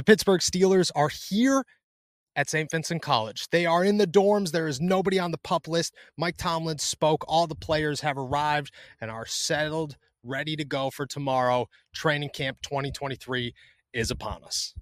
The Pittsburgh Steelers are here at St. Vincent College. They are in the dorms. There is nobody on the pup list. Mike Tomlin spoke. All the players have arrived and are settled, ready to go for tomorrow. Training camp 2023 is upon us.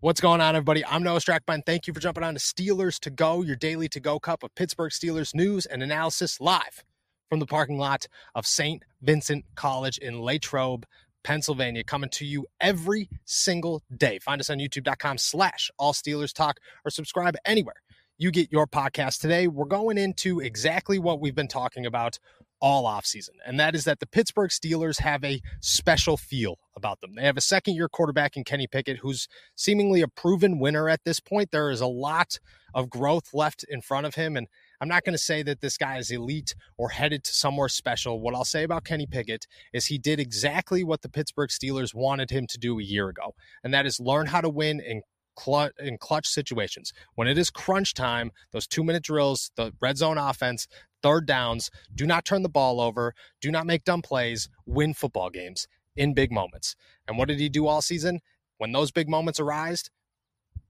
What's going on, everybody? I'm Noah Strackbein. Thank you for jumping on to Steelers to Go, your daily to go cup of Pittsburgh Steelers news and analysis live from the parking lot of St. Vincent College in Latrobe, Pennsylvania, coming to you every single day. Find us on youtube.com slash all Steelers talk or subscribe anywhere you get your podcast today. We're going into exactly what we've been talking about all offseason, and that is that the Pittsburgh Steelers have a special feel about them. They have a second year quarterback in Kenny Pickett, who's seemingly a proven winner at this point. There is a lot of growth left in front of him, and I'm not going to say that this guy is elite or headed to somewhere special. What I'll say about Kenny Pickett is he did exactly what the Pittsburgh Steelers wanted him to do a year ago, and that is learn how to win in clutch in clutch situations. When it is crunch time, those two minute drills, the red zone offense, third downs, do not turn the ball over, do not make dumb plays, win football games in big moments. And what did he do all season? When those big moments arised,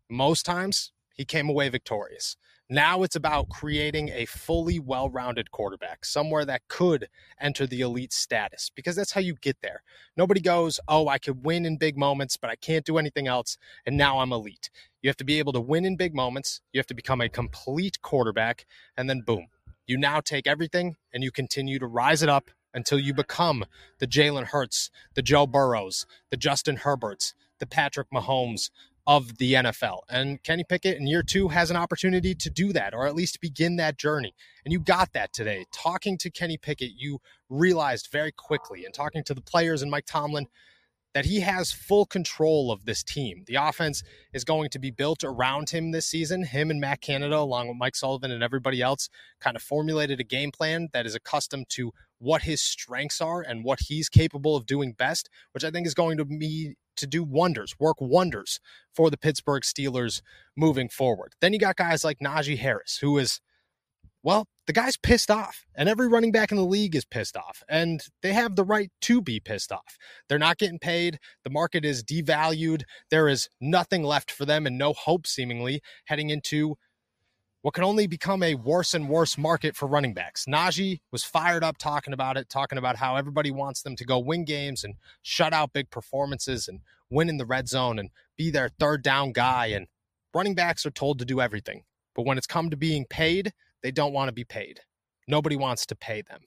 most times he came away victorious. Now it's about creating a fully well rounded quarterback, somewhere that could enter the elite status, because that's how you get there. Nobody goes, Oh, I could win in big moments, but I can't do anything else. And now I'm elite. You have to be able to win in big moments. You have to become a complete quarterback. And then, boom, you now take everything and you continue to rise it up until you become the Jalen Hurts, the Joe Burrows, the Justin Herberts, the Patrick Mahomes of the NFL. And Kenny Pickett in year two has an opportunity to do that, or at least begin that journey. And you got that today. Talking to Kenny Pickett, you realized very quickly, and talking to the players and Mike Tomlin, that he has full control of this team. The offense is going to be built around him this season. Him and Matt Canada, along with Mike Sullivan and everybody else, kind of formulated a game plan that is accustomed to what his strengths are and what he's capable of doing best, which I think is going to be to do wonders, work wonders for the Pittsburgh Steelers moving forward. Then you got guys like Najee Harris, who is, well, the guy's pissed off, and every running back in the league is pissed off, and they have the right to be pissed off. They're not getting paid. The market is devalued. There is nothing left for them and no hope, seemingly, heading into what can only become a worse and worse market for running backs. Najee was fired up talking about it, talking about how everybody wants them to go win games and shut out big performances and win in the red zone and be their third down guy. And running backs are told to do everything. But when it's come to being paid, they don't want to be paid. Nobody wants to pay them.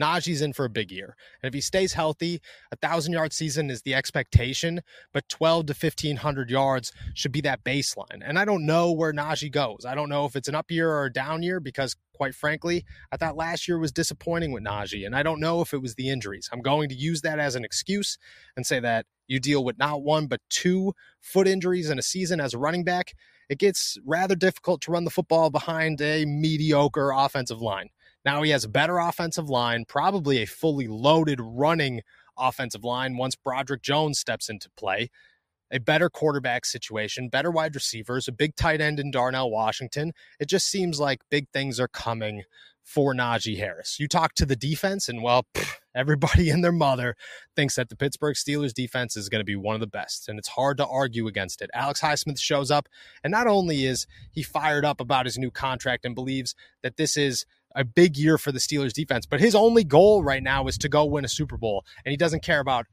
Najee's in for a big year. And if he stays healthy, a thousand yard season is the expectation, but 12 to 1500 yards should be that baseline. And I don't know where Najee goes. I don't know if it's an up year or a down year because, quite frankly, I thought last year was disappointing with Najee. And I don't know if it was the injuries. I'm going to use that as an excuse and say that you deal with not one, but two foot injuries in a season as a running back. It gets rather difficult to run the football behind a mediocre offensive line. Now he has a better offensive line, probably a fully loaded running offensive line once Broderick Jones steps into play. A better quarterback situation, better wide receivers, a big tight end in Darnell Washington. It just seems like big things are coming for Najee Harris. You talk to the defense, and well, everybody and their mother thinks that the Pittsburgh Steelers defense is going to be one of the best, and it's hard to argue against it. Alex Highsmith shows up, and not only is he fired up about his new contract and believes that this is a big year for the Steelers defense, but his only goal right now is to go win a Super Bowl, and he doesn't care about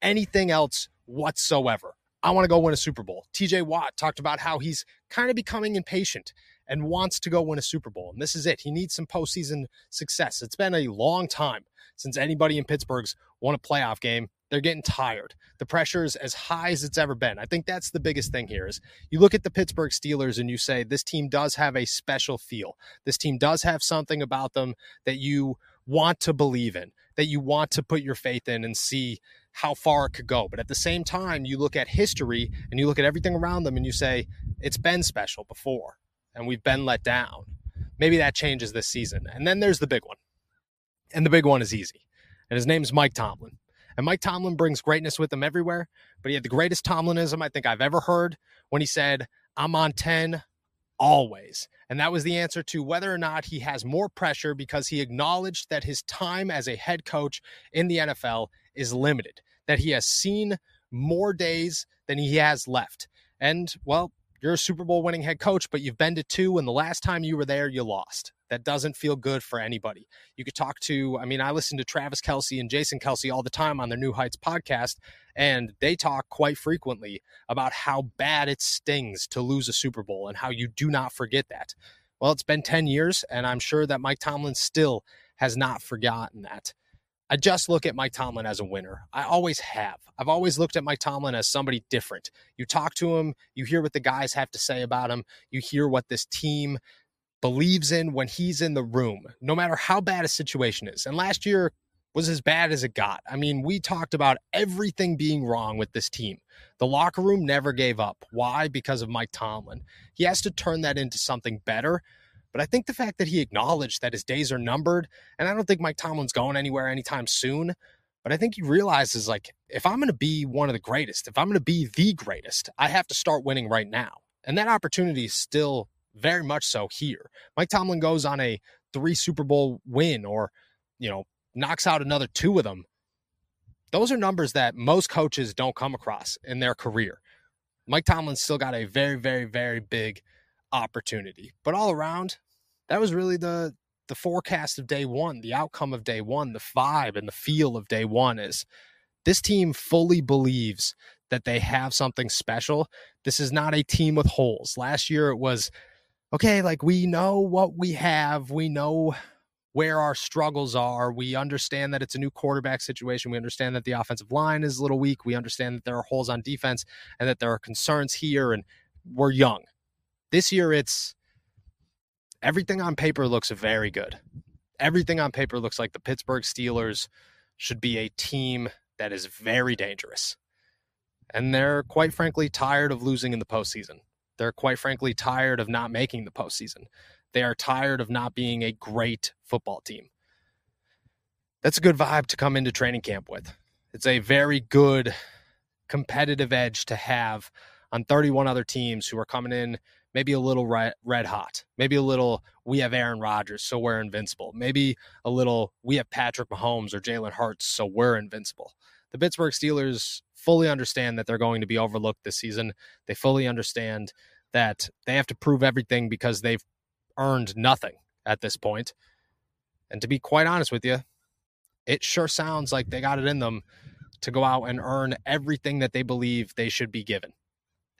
anything else whatsoever. I want to go win a Super Bowl. TJ Watt talked about how he's kind of becoming impatient and wants to go win a Super Bowl. And this is it. He needs some postseason success. It's been a long time since anybody in Pittsburgh's won a playoff game. They're getting tired. The pressure is as high as it's ever been. I think that's the biggest thing here is you look at the Pittsburgh Steelers and you say this team does have a special feel. This team does have something about them that you want to believe in, that you want to put your faith in and see how far it could go. But at the same time, you look at history and you look at everything around them and you say, it's been special before and we've been let down. Maybe that changes this season. And then there's the big one. And the big one is easy. And his name is Mike Tomlin. And Mike Tomlin brings greatness with him everywhere. But he had the greatest Tomlinism I think I've ever heard when he said, I'm on 10 always. And that was the answer to whether or not he has more pressure because he acknowledged that his time as a head coach in the NFL is limited, that he has seen more days than he has left. And well, you're a Super Bowl winning head coach, but you've been to two, and the last time you were there, you lost. That doesn't feel good for anybody. You could talk to, I mean, I listen to Travis Kelce and Jason Kelce all the time on their New Heights podcast, and they talk quite frequently about how bad it stings to lose a Super Bowl and how you do not forget that. Well, it's been 10 years, and I'm sure that Mike Tomlin still has not forgotten that. I just look at Mike Tomlin as a winner. I always have. I've always looked at Mike Tomlin as somebody different. You talk to him, you hear what the guys have to say about him, you hear what this team believes in when he's in the room, no matter how bad a situation is. And last year was as bad as it got. I mean, we talked about everything being wrong with this team. The locker room never gave up. Why? Because of Mike Tomlin. He has to turn that into something better. But I think the fact that he acknowledged that his days are numbered, and I don't think Mike Tomlin's going anywhere anytime soon, but I think he realizes like, if I'm going to be one of the greatest, if I'm going to be the greatest, I have to start winning right now. And that opportunity is still very much so here. Mike Tomlin goes on a three Super Bowl win or, you know, knocks out another two of them. Those are numbers that most coaches don't come across in their career. Mike Tomlin's still got a very, very, very big opportunity. But all around, that was really the the forecast of day one, the outcome of day one, the vibe and the feel of day one is this team fully believes that they have something special. This is not a team with holes. Last year it was okay, like we know what we have, we know where our struggles are. We understand that it's a new quarterback situation. We understand that the offensive line is a little weak. We understand that there are holes on defense and that there are concerns here, and we're young. This year, it's everything on paper looks very good. Everything on paper looks like the Pittsburgh Steelers should be a team that is very dangerous. And they're quite frankly tired of losing in the postseason. They're quite frankly tired of not making the postseason. They are tired of not being a great football team. That's a good vibe to come into training camp with. It's a very good competitive edge to have on 31 other teams who are coming in maybe a little red, hot, maybe a little we have Aaron Rodgers, so we're invincible, maybe a little we have Patrick Mahomes or Jalen Hurts, so we're invincible. The Pittsburgh Steelers fully understand that they're going to be overlooked this season. They fully understand that they have to prove everything because they've earned nothing at this point. And to be quite honest with you, it sure sounds like they got it in them to go out and earn everything that they believe they should be given,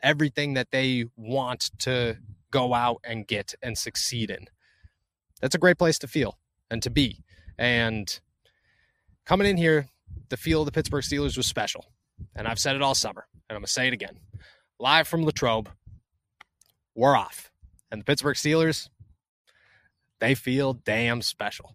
everything that they want to go out and get and succeed in. That's a great place to feel and to be. And coming in here, the feel of the Pittsburgh Steelers was special. And I've said it all summer, and I'm going to say it again. Live from Latrobe, we're off. And the Pittsburgh Steelers, they feel damn special.